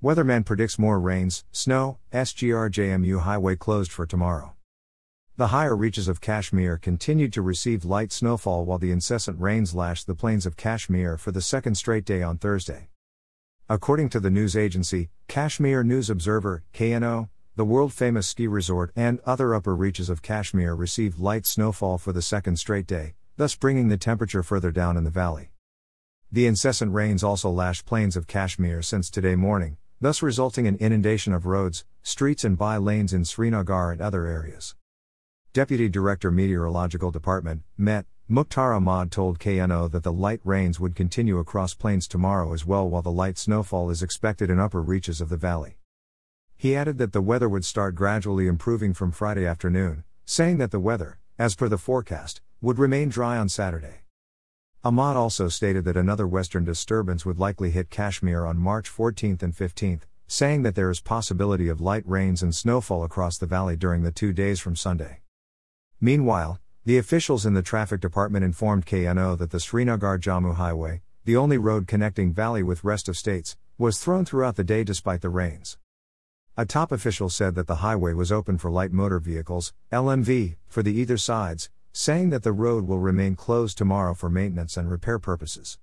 Weatherman predicts more rains, snow, SGR JMU highway closed for tomorrow. The higher reaches of Kashmir continued to receive light snowfall while the incessant rains lashed the plains of Kashmir for the second straight day on Thursday. According to the news agency, Kashmir News Observer, KNO, the world famous ski resort and other upper reaches of Kashmir received light snowfall for the second straight day, thus bringing the temperature further down in the valley. The incessant rains also lashed plains of Kashmir since today morning, thus resulting in inundation of roads, streets, and by lanes in Srinagar and other areas. Deputy Director Meteorological Department, Met, Mukhtar Ahmad told KNO that the light rains would continue across plains tomorrow as well, while the light snowfall is expected in upper reaches of the valley. He added that the weather would start gradually improving from Friday afternoon, saying that the weather, as per the forecast, would remain dry on Saturday. Ahmad also stated that another western disturbance would likely hit Kashmir on March 14 and 15, saying that there is possibility of light rains and snowfall across the valley during the two days from Sunday. Meanwhile, the officials in the traffic department informed KNO that the Srinagar Jammu Highway, the only road connecting valley with rest of states, was thrown throughout the day despite the rains. A top official said that the highway was open for light motor vehicles, LMV, for the either sides, saying that the road will remain closed tomorrow for maintenance and repair purposes.